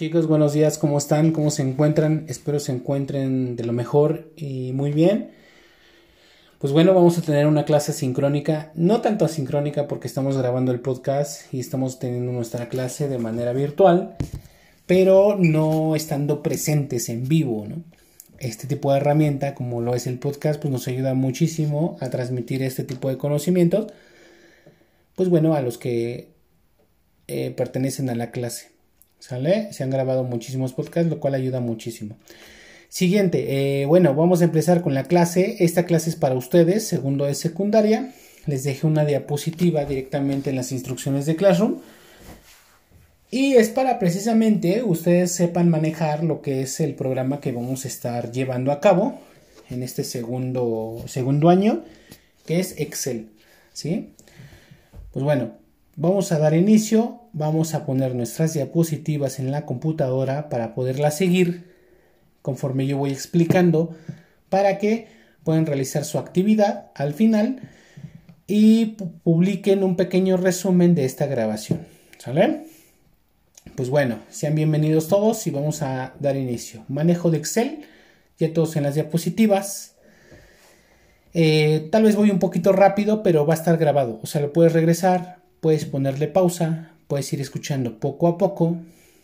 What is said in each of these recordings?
Chicos, buenos días, ¿cómo están? ¿Cómo se encuentran? Espero se encuentren de lo mejor y muy bien. Pues bueno, vamos a tener una clase sincrónica, no tanto asincrónica porque estamos grabando el podcast y estamos teniendo nuestra clase de manera virtual, pero no estando presentes en vivo. Este tipo de herramienta, como lo es el podcast, pues nos ayuda muchísimo a transmitir este tipo de conocimientos, pues bueno, a los que eh, pertenecen a la clase. ¿Sale? Se han grabado muchísimos podcasts, lo cual ayuda muchísimo. Siguiente, eh, bueno, vamos a empezar con la clase. Esta clase es para ustedes, segundo de secundaria. Les dejé una diapositiva directamente en las instrucciones de Classroom. Y es para precisamente ustedes sepan manejar lo que es el programa que vamos a estar llevando a cabo en este segundo, segundo año, que es Excel. ¿Sí? Pues bueno, Vamos a dar inicio, vamos a poner nuestras diapositivas en la computadora para poderlas seguir conforme yo voy explicando para que puedan realizar su actividad al final y publiquen un pequeño resumen de esta grabación. ¿Sale? Pues bueno, sean bienvenidos todos y vamos a dar inicio. Manejo de Excel, ya todos en las diapositivas. Eh, tal vez voy un poquito rápido, pero va a estar grabado. O sea, lo puedes regresar, puedes ponerle pausa, puedes ir escuchando poco a poco,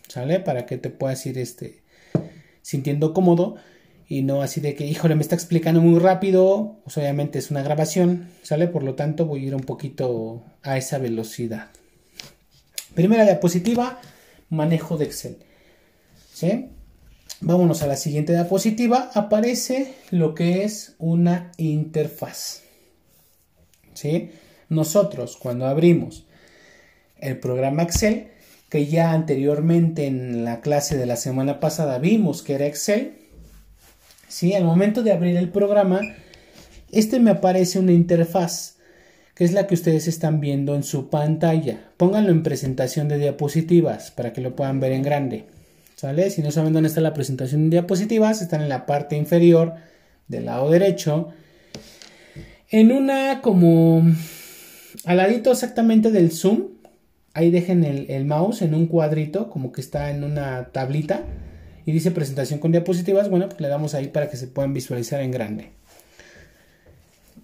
¿sale? Para que te puedas ir este, sintiendo cómodo y no así de que, híjole, me está explicando muy rápido, pues obviamente es una grabación, ¿sale? Por lo tanto voy a ir un poquito a esa velocidad. Primera diapositiva, manejo de Excel. ¿Sí? Vámonos a la siguiente diapositiva, aparece lo que es una interfaz. ¿Sí? Nosotros cuando abrimos el programa Excel, que ya anteriormente en la clase de la semana pasada vimos que era Excel. Sí, al momento de abrir el programa, este me aparece una interfaz, que es la que ustedes están viendo en su pantalla. Pónganlo en presentación de diapositivas para que lo puedan ver en grande. ¿Sale? Si no saben dónde está la presentación de diapositivas, están en la parte inferior del lado derecho. En una como al ladito exactamente del zoom, ahí dejen el, mouse en un cuadrito, como que está en una tablita, y dice presentación con diapositivas, bueno, pues le damos ahí para que se puedan visualizar en grande.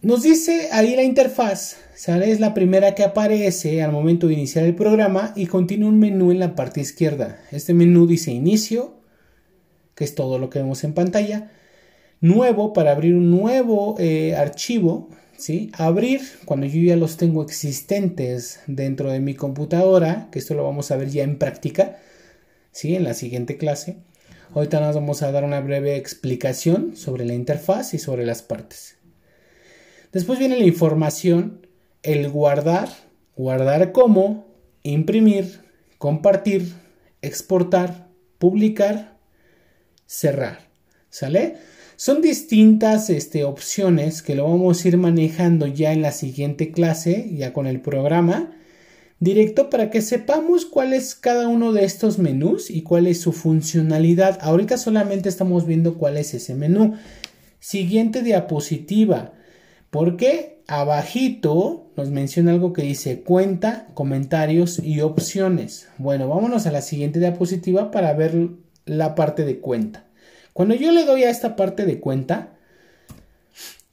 Nos dice ahí la interfaz, ¿sale? Es la primera que aparece al momento de iniciar el programa y contiene un menú en la parte izquierda. Este menú dice inicio, que es todo lo que vemos en pantalla. Nuevo para abrir un nuevo eh, archivo, ¿sí? Abrir cuando yo ya los tengo existentes dentro de mi computadora, que esto lo vamos a ver ya en práctica, ¿sí? En la siguiente clase. Ahorita nos vamos a dar una breve explicación sobre la interfaz y sobre las partes. Después viene la información, el guardar, guardar como, imprimir, compartir, exportar, publicar, cerrar. ¿Sale? Son distintas este, opciones que lo vamos a ir manejando ya en la siguiente clase, ya con el programa directo, para que sepamos cuál es cada uno de estos menús y cuál es su funcionalidad. Ahorita solamente estamos viendo cuál es ese menú. Siguiente diapositiva. Porque abajito nos menciona algo que dice cuenta, comentarios y opciones. Bueno, vámonos a la siguiente diapositiva para ver la parte de cuenta. Cuando yo le doy a esta parte de cuenta,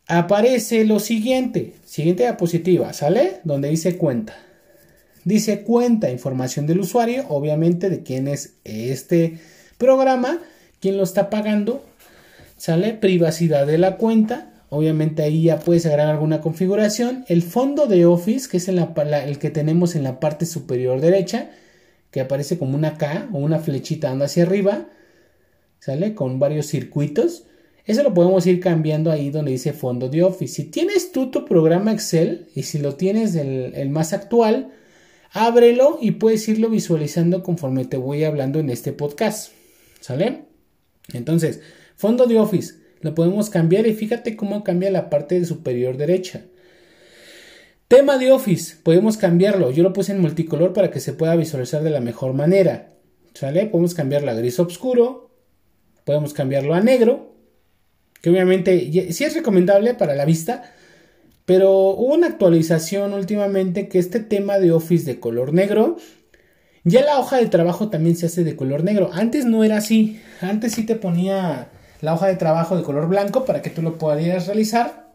aparece lo siguiente, siguiente diapositiva, ¿sale? Donde dice cuenta. Dice cuenta, información del usuario, obviamente de quién es este programa, quién lo está pagando, ¿sale? Privacidad de la cuenta, obviamente ahí ya puedes agregar alguna configuración. El fondo de Office, que es el que tenemos en la parte superior derecha, que aparece como una K o una flechita andando hacia arriba ¿sale? Con varios circuitos. Eso lo podemos ir cambiando ahí donde dice fondo de Office. Si tienes tú tu programa Excel y si lo tienes el, el más actual, ábrelo y puedes irlo visualizando conforme te voy hablando en este podcast. ¿Sale? Entonces, fondo de Office lo podemos cambiar y fíjate cómo cambia la parte de superior derecha. Tema de Office, podemos cambiarlo. Yo lo puse en multicolor para que se pueda visualizar de la mejor manera. ¿Sale? Podemos cambiarlo a gris oscuro, podemos cambiarlo a negro, que obviamente sí es recomendable para la vista, pero hubo una actualización últimamente que este tema de Office de color negro Ya la hoja de trabajo también se hace de color negro. Antes no era así. Antes sí te ponía la hoja de trabajo de color blanco para que tú lo pudieras realizar.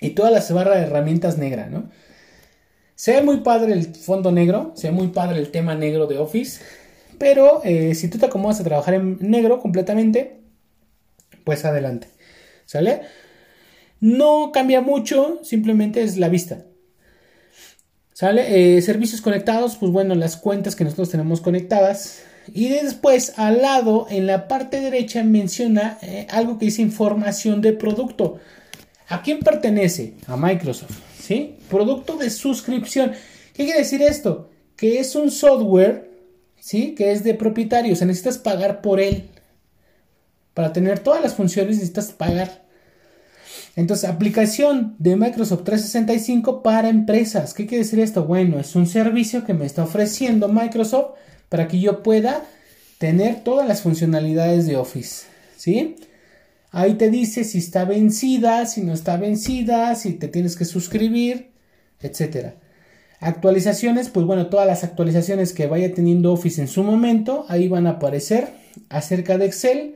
Y toda la barra de herramientas negra, ¿no? Se ve muy padre el fondo negro, se ve muy padre el tema negro de Office. Pero eh, si tú te acomodas a trabajar en negro completamente, pues adelante. ¿Sale? No cambia mucho, simplemente es la vista. ¿Sale? Eh, servicios conectados, pues bueno, las cuentas que nosotros tenemos conectadas. Y después al lado, en la parte derecha, menciona eh, algo que dice información de producto. ¿A quién pertenece? A Microsoft. ¿Sí? Producto de suscripción. ¿Qué quiere decir esto? Que es un software, ¿sí? Que es de propietario. O sea, necesitas pagar por él. Para tener todas las funciones necesitas pagar. Entonces, aplicación de Microsoft 365 para empresas. ¿Qué quiere decir esto? Bueno, es un servicio que me está ofreciendo Microsoft para que yo pueda tener todas las funcionalidades de Office. ¿Sí? Ahí te dice si está vencida, si no está vencida, si te tienes que suscribir, etc. Actualizaciones, pues bueno, todas las actualizaciones que vaya teniendo Office en su momento, ahí van a aparecer acerca de Excel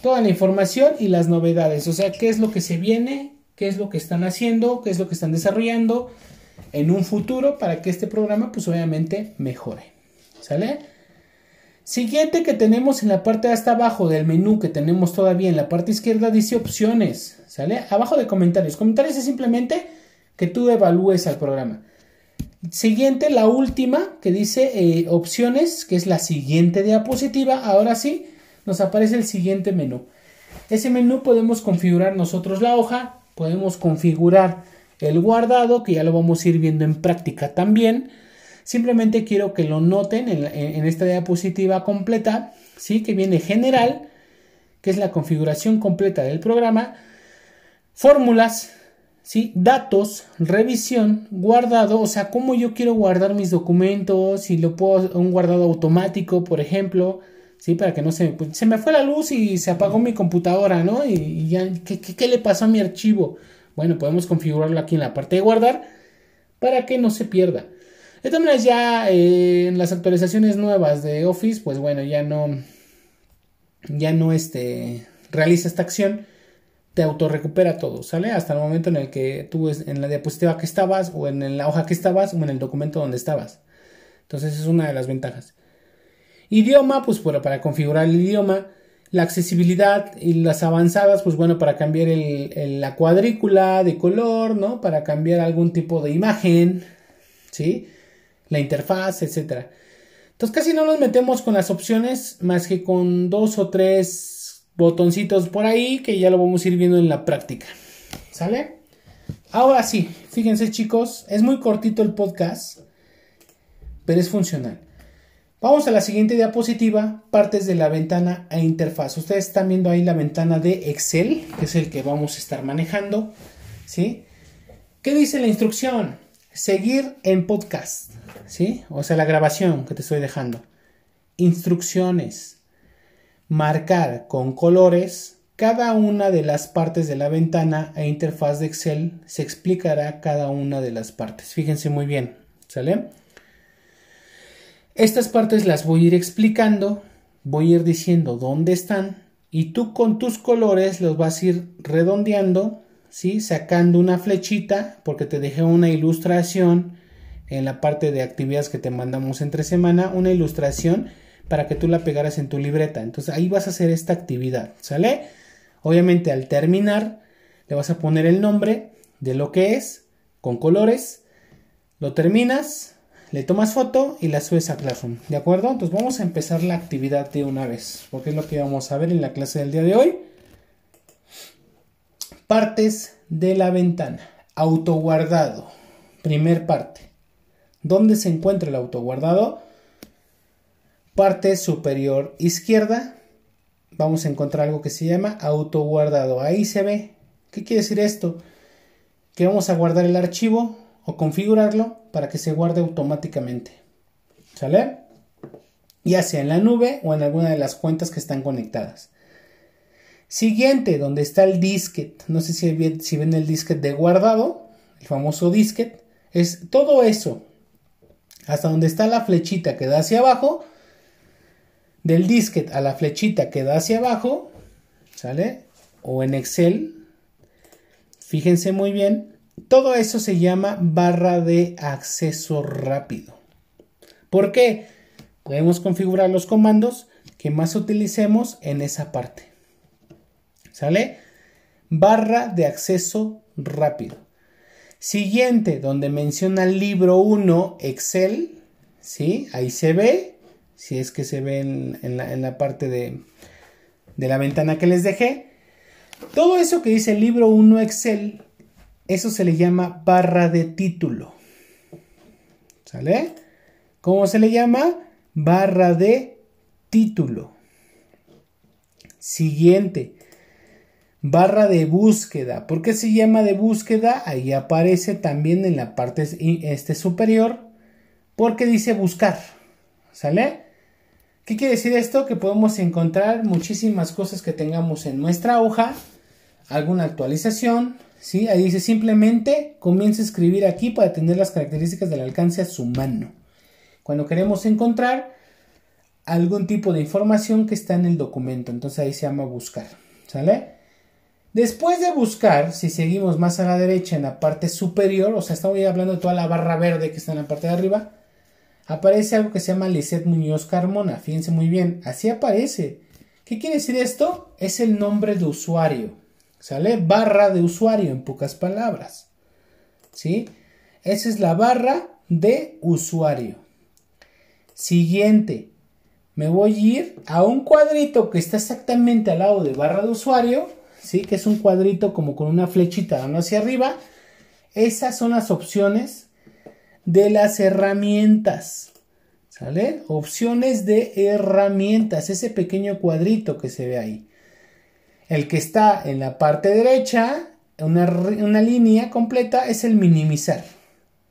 toda la información y las novedades, o sea, qué es lo que se viene, qué es lo que están haciendo, qué es lo que están desarrollando en un futuro para que este programa pues obviamente mejore. ¿Sale? Siguiente que tenemos en la parte de hasta abajo del menú que tenemos todavía en la parte izquierda dice opciones, ¿sale? Abajo de comentarios. Comentarios es simplemente que tú evalúes al programa. Siguiente, la última que dice eh, opciones, que es la siguiente diapositiva. Ahora sí, nos aparece el siguiente menú. Ese menú podemos configurar nosotros la hoja, podemos configurar el guardado, que ya lo vamos a ir viendo en práctica también. Simplemente quiero que lo noten en, esta diapositiva completa, ¿sí? que viene general, que es la configuración completa del programa, fórmulas, ¿sí? datos, revisión, guardado, o sea, cómo yo quiero guardar mis documentos, si lo puedo, un guardado automático, por ejemplo, ¿sí? Para que no se... Pues, se me fue la luz y se apagó mi computadora, ¿no? Y, ya, ¿qué, le pasó a mi archivo? Bueno, podemos configurarlo aquí en la parte de guardar para que no se pierda. De todas maneras, ya eh, en las actualizaciones nuevas de Office, pues bueno, ya no... Ya no este, realiza esta acción te autorrecupera todo, ¿sale? Hasta el momento en el que tú en la diapositiva que estabas o en la hoja que estabas o en el documento donde estabas. Entonces es una de las ventajas. Idioma, pues para configurar el idioma. La accesibilidad y las avanzadas, pues bueno, para cambiar la cuadrícula de color, ¿no? Para cambiar algún tipo de imagen, ¿sí? La interfaz, etc. Entonces casi no nos metemos con las opciones más que con dos o tres botoncitos por ahí que ya lo vamos a ir viendo en la práctica. ¿Sale? Ahora sí, fíjense chicos, es muy cortito el podcast, pero es funcional. Vamos a la siguiente diapositiva, partes de la ventana e interfaz. Ustedes están viendo ahí la ventana de Excel, que es el que vamos a estar manejando, ¿sí? ¿Qué dice la instrucción? Seguir en podcast, ¿sí? O sea, la grabación que te estoy dejando. Instrucciones. Marcar con colores cada una de las partes de la ventana e interfaz de Excel. Se explicará cada una de las partes. Fíjense muy bien, ¿sale? Estas partes las voy a ir explicando, voy a ir diciendo dónde están y tú con tus colores los vas a ir redondeando, ¿sí? Sacando una flechita porque te dejé una ilustración en la parte de actividades que te mandamos entre semana, una ilustración para que tú la pegaras en tu libreta. Entonces ahí vas a hacer esta actividad, ¿sale? Obviamente al terminar le vas a poner el nombre de lo que es con colores, lo terminas, le tomas foto y la subes a Classroom, ¿de acuerdo? Entonces vamos a empezar la actividad de una vez, porque es lo que vamos a ver en la clase del día de hoy. Partes de la ventana. Autoguardado. Primer parte. ¿Dónde se encuentra el autoguardado? Parte superior izquierda. Vamos a encontrar algo que se llama autoguardado. Ahí se ve. ¿Qué quiere decir esto? Que vamos a guardar el archivo o configurarlo para que se guarde automáticamente. ¿Sale? Ya sea en la nube o en alguna de las cuentas que están conectadas. Siguiente, donde está el disquete. No sé si, si ven el disquete de guardado, el famoso disquete. Es todo eso. hasta donde está la flechita que da hacia abajo, del disquete a la flechita que da hacia abajo, ¿sale? O en Excel, fíjense muy bien, todo eso se llama barra de acceso rápido. ¿Por qué? Podemos configurar los comandos que más utilicemos en esa parte. ¿Sale? Barra de acceso rápido. Siguiente, donde menciona el libro 1, Excel, ¿sí? Ahí se ve, si es que se ve en, la, parte de, de la ventana que les dejé. Todo eso que dice el libro 1 Excel, eso se le llama barra de título. ¿Sale? ¿Cómo se le llama? Barra de título. Siguiente barra de búsqueda. ¿Por qué se llama de búsqueda? Ahí aparece también en la parte este superior porque dice buscar. ¿Sale? ¿Qué quiere decir esto? Que podemos encontrar muchísimas cosas que tengamos en nuestra hoja, alguna actualización, ¿sí? Ahí dice simplemente comienza a escribir aquí para tener las características del alcance a su mano. Cuando queremos encontrar algún tipo de información que está en el documento, entonces ahí se llama buscar, ¿sale? Después de buscar, si seguimos más a la derecha en la parte superior, o sea, estamos hablando de toda la barra verde que está en la parte de arriba, aparece algo que se llama Lisette Muñoz Carmona. Fíjense muy bien, así aparece. ¿Qué quiere decir esto? Es el nombre de usuario. ¿Sale? Barra de usuario, en pocas palabras. ¿Sí? Esa es la barra de usuario. Siguiente. Me voy a ir a un cuadrito que está exactamente al lado de barra de usuario ¿sí? Que es un cuadrito como con una flechita dando hacia arriba. Esas son las opciones de las herramientas. ¿Sale? Opciones de herramientas, ese pequeño cuadrito que se ve ahí. El que está en la parte derecha, una, una línea completa, es el minimizar.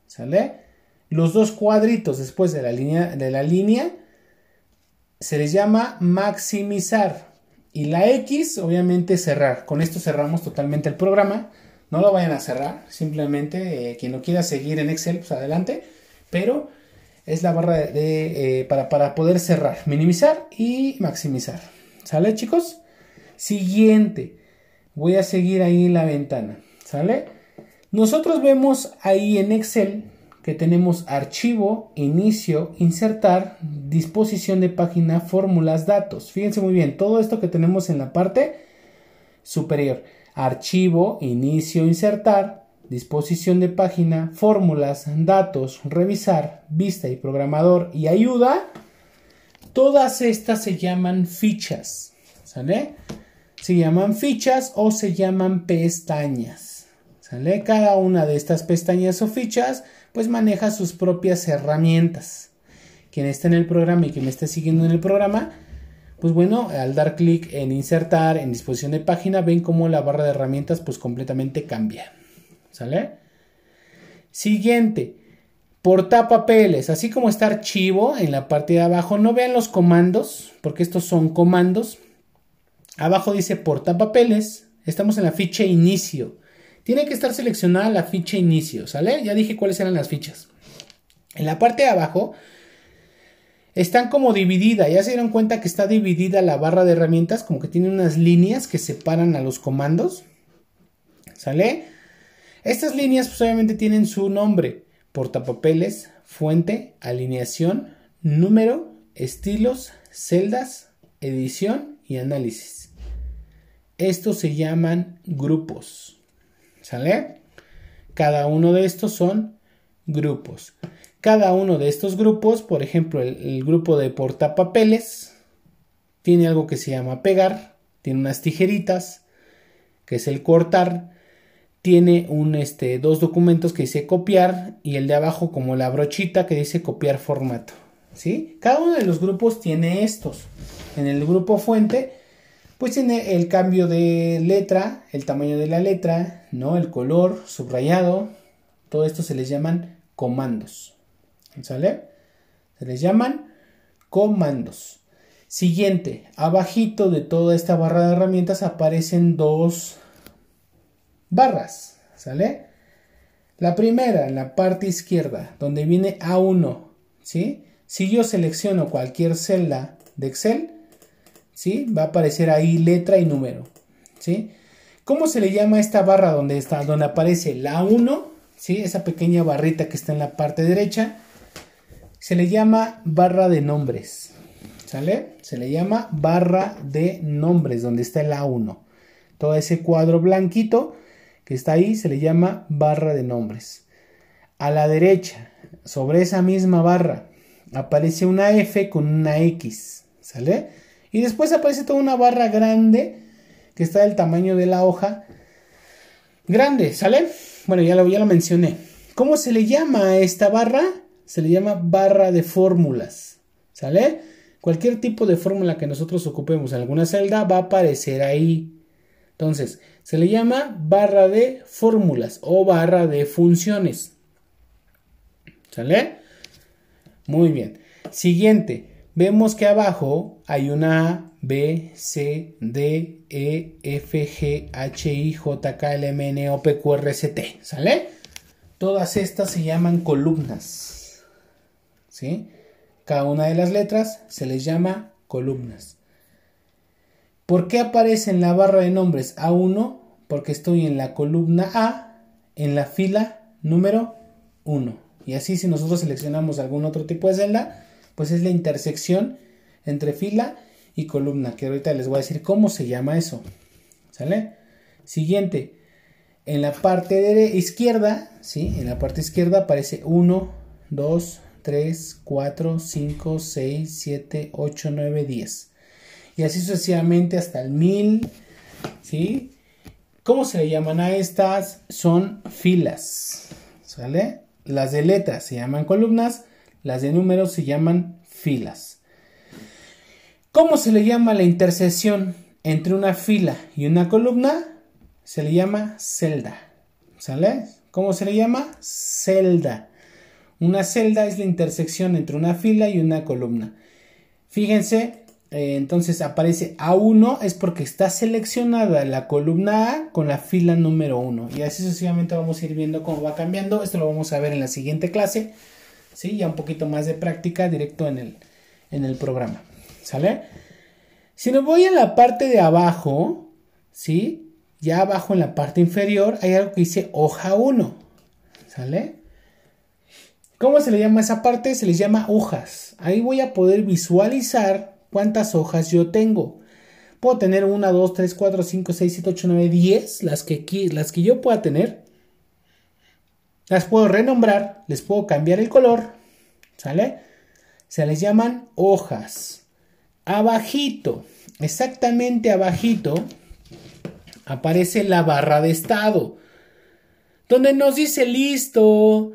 ¿Sale? Los dos cuadritos después de la línea, de la línea se les llama maximizar. Y la X, obviamente, cerrar. Con esto cerramos totalmente el programa. No lo vayan a cerrar. Simplemente eh, quien lo quiera seguir en Excel, pues adelante. Pero es la barra de, eh, para, para poder cerrar, minimizar y maximizar. ¿Sale, chicos? Siguiente. Voy a seguir ahí la ventana. ¿Sale? Nosotros vemos ahí en Excel que tenemos archivo, inicio, insertar, disposición de página, fórmulas, datos. Fíjense muy bien, todo esto que tenemos en la parte superior. Archivo, inicio, insertar, disposición de página, fórmulas, datos, revisar, vista y programador y ayuda. Todas estas se llaman fichas. ¿Sale? Se llaman fichas o se llaman pestañas. ¿Sale? Cada una de estas pestañas o fichas pues maneja sus propias herramientas. Quien está en el programa y quien me esté siguiendo en el programa, pues bueno, al dar clic en insertar, en disposición de página, ven cómo la barra de herramientas pues completamente cambia. ¿Sale? Siguiente, portapapeles, así como está archivo en la parte de abajo, no vean los comandos, porque estos son comandos. Abajo dice portapapeles, estamos en la ficha inicio. Tiene que estar seleccionada la ficha inicio, ¿sale? Ya dije cuáles eran las fichas. En la parte de abajo están como divididas. Ya se dieron cuenta que está dividida la barra de herramientas, como que tiene unas líneas que separan a los comandos. ¿Sale? Estas líneas pues obviamente tienen su nombre. Portapapeles, fuente, alineación, número, estilos, celdas, edición y análisis. Estos se llaman grupos. ¿Sale? Cada uno de estos son grupos. Cada uno de estos grupos, por ejemplo, el, grupo de portapapeles, tiene algo que se llama pegar, tiene unas tijeritas, que es el cortar, tiene un, este, dos documentos que dice copiar y el de abajo como la brochita que dice copiar formato. ¿sí? Cada uno de los grupos tiene estos. En el grupo fuente pues tiene el cambio de letra, el tamaño de la letra, ¿no? El color, subrayado, todo esto se les llaman comandos. ¿Sale? Se les llaman comandos. Siguiente, abajito de toda esta barra de herramientas aparecen dos barras, ¿sale? La primera, en la parte izquierda, donde viene A1, ¿sí? Si yo selecciono cualquier celda de Excel, ¿sí? Va a aparecer ahí letra y número, ¿sí? ¿Cómo se le llama esta barra donde está, donde aparece la 1, ¿sí? Esa pequeña barrita que está en la parte derecha, se le llama barra de nombres, ¿sale? Se le llama barra de nombres, donde está el A1. Todo ese cuadro blanquito que está ahí se le llama barra de nombres. A la derecha, sobre esa misma barra, aparece una F con una X, ¿sale? Y después aparece toda una barra grande que está del tamaño de la hoja. Grande, ¿sale? Bueno, ya lo, ya lo mencioné. ¿Cómo se le llama a esta barra? Se le llama barra de fórmulas, ¿sale? Cualquier tipo de fórmula que nosotros ocupemos en alguna celda va a aparecer ahí. Entonces, se le llama barra de fórmulas o barra de funciones. ¿Sale? Muy bien. Siguiente. Vemos que abajo hay una A, B, C, D, E, F, G, H, I, J, K, L, M, N, O, P, Q, R, S, T. ¿Sale? Todas estas se llaman columnas. ¿Sí? Cada una de las letras se les llama columnas. ¿Por qué aparece en la barra de nombres A1? Porque estoy en la columna A, en la fila número 1. Y así si nosotros seleccionamos algún otro tipo de celda, pues es la intersección entre fila y columna, que ahorita les voy a decir cómo se llama eso. ¿Sale? Siguiente, en la parte de izquierda, ¿sí? En la parte izquierda aparece 1, 2, 3, 4, 5, 6, 7, 8, 9, 10. Y así sucesivamente hasta el 1000, ¿sí? ¿Cómo se le llaman a estas? Son filas, ¿sale? Las de letras se llaman columnas, las de números se llaman filas. ¿Cómo se le llama la intersección entre una fila y una columna? Se le llama celda. ¿Sale? ¿Cómo se le llama? Celda. Una celda es la intersección entre una fila y una columna. Fíjense, eh, entonces aparece A1 es porque está seleccionada la columna A con la fila número 1. Y así sucesivamente vamos a ir viendo cómo va cambiando. Esto lo vamos a ver en la siguiente clase. ¿sí? Ya un poquito más de práctica directo en el, en el programa. ¿Sale? Si me voy a la parte de abajo, ¿sí? Ya abajo en la parte inferior hay algo que dice hoja 1. ¿Sale? ¿Cómo se le llama esa parte? Se les llama hojas. Ahí voy a poder visualizar cuántas hojas yo tengo. Puedo tener 1, 2, 3, 4, 5, 6, 7, 8, 9, 10, las que, las que yo pueda tener. Las puedo renombrar, les puedo cambiar el color, ¿sale? Se les llaman hojas. Abajito, exactamente abajito, aparece la barra de estado, donde nos dice listo,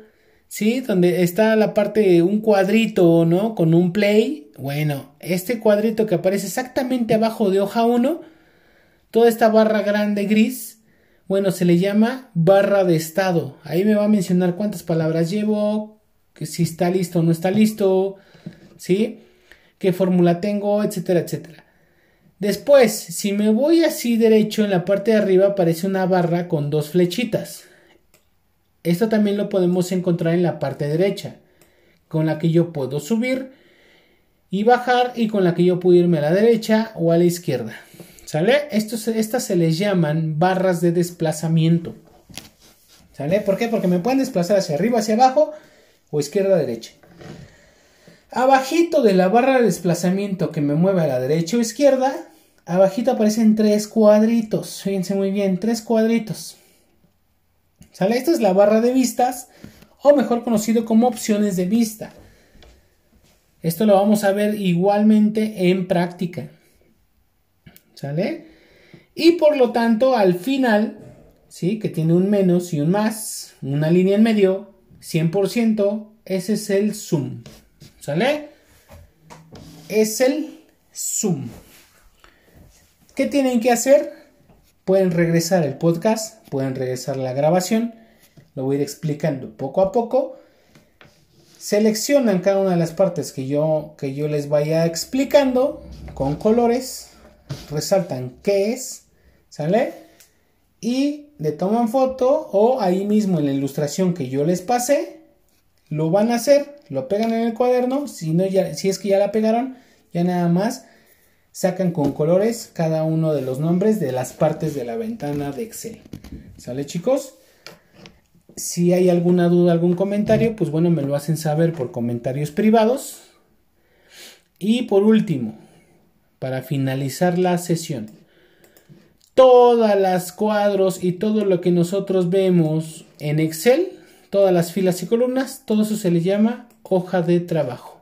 ¿sí? Donde está la parte de un cuadrito, ¿no? Con un play. Bueno, este cuadrito que aparece exactamente abajo de hoja 1, toda esta barra grande gris, bueno, se le llama barra de estado. Ahí me va a mencionar cuántas palabras llevo, que si está listo o no está listo, ¿sí? Qué fórmula tengo, etcétera, etcétera. Después, si me voy así derecho, en la parte de arriba aparece una barra con dos flechitas. Esto también lo podemos encontrar en la parte derecha, con la que yo puedo subir y bajar y con la que yo puedo irme a la derecha o a la izquierda. ¿Sale? Estos, estas se les llaman barras de desplazamiento. ¿Sale? ¿Por qué? Porque me pueden desplazar hacia arriba, hacia abajo o izquierda, derecha. Abajito de la barra de desplazamiento que me mueve a la derecha o izquierda, abajito aparecen tres cuadritos. Fíjense muy bien, tres cuadritos. ¿Sale? Esta es la barra de vistas o mejor conocido como opciones de vista. Esto lo vamos a ver igualmente en práctica. ¿Sale? Y por lo tanto, al final, ¿sí? Que tiene un menos y un más, una línea en medio, 100%, ese es el zoom. ¿Sale? Es el zoom. ¿Qué tienen que hacer? Pueden regresar el podcast, pueden regresar la grabación, lo voy a ir explicando poco a poco. Seleccionan cada una de las partes que yo, que yo les vaya explicando con colores, resaltan qué es, ¿sale? Y le toman foto o ahí mismo en la ilustración que yo les pasé, lo van a hacer, lo pegan en el cuaderno, si, no ya, si es que ya la pegaron, ya nada más sacan con colores cada uno de los nombres de las partes de la ventana de Excel. ¿Sale chicos? Si hay alguna duda, algún comentario, pues bueno, me lo hacen saber por comentarios privados. Y por último, para finalizar la sesión, todas las cuadros y todo lo que nosotros vemos en Excel, todas las filas y columnas, todo eso se le llama hoja de trabajo.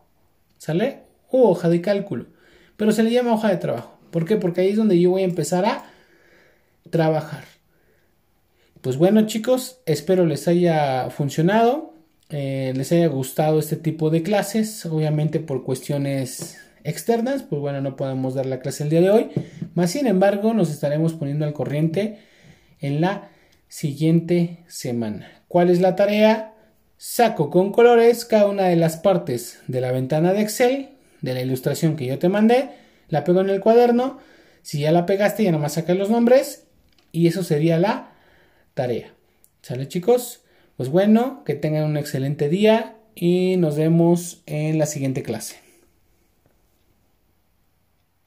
¿Sale? O hoja de cálculo. Pero se le llama hoja de trabajo. ¿Por qué? Porque ahí es donde yo voy a empezar a trabajar. Pues bueno chicos, espero les haya funcionado, eh, les haya gustado este tipo de clases, obviamente por cuestiones externas, pues bueno, no podemos dar la clase el día de hoy, más sin embargo nos estaremos poniendo al corriente en la siguiente semana. ¿Cuál es la tarea? Saco con colores cada una de las partes de la ventana de Excel, de la ilustración que yo te mandé, la pego en el cuaderno, si ya la pegaste ya nomás saca los nombres y eso sería la tarea. ¿Sale chicos? Pues bueno, que tengan un excelente día y nos vemos en la siguiente clase.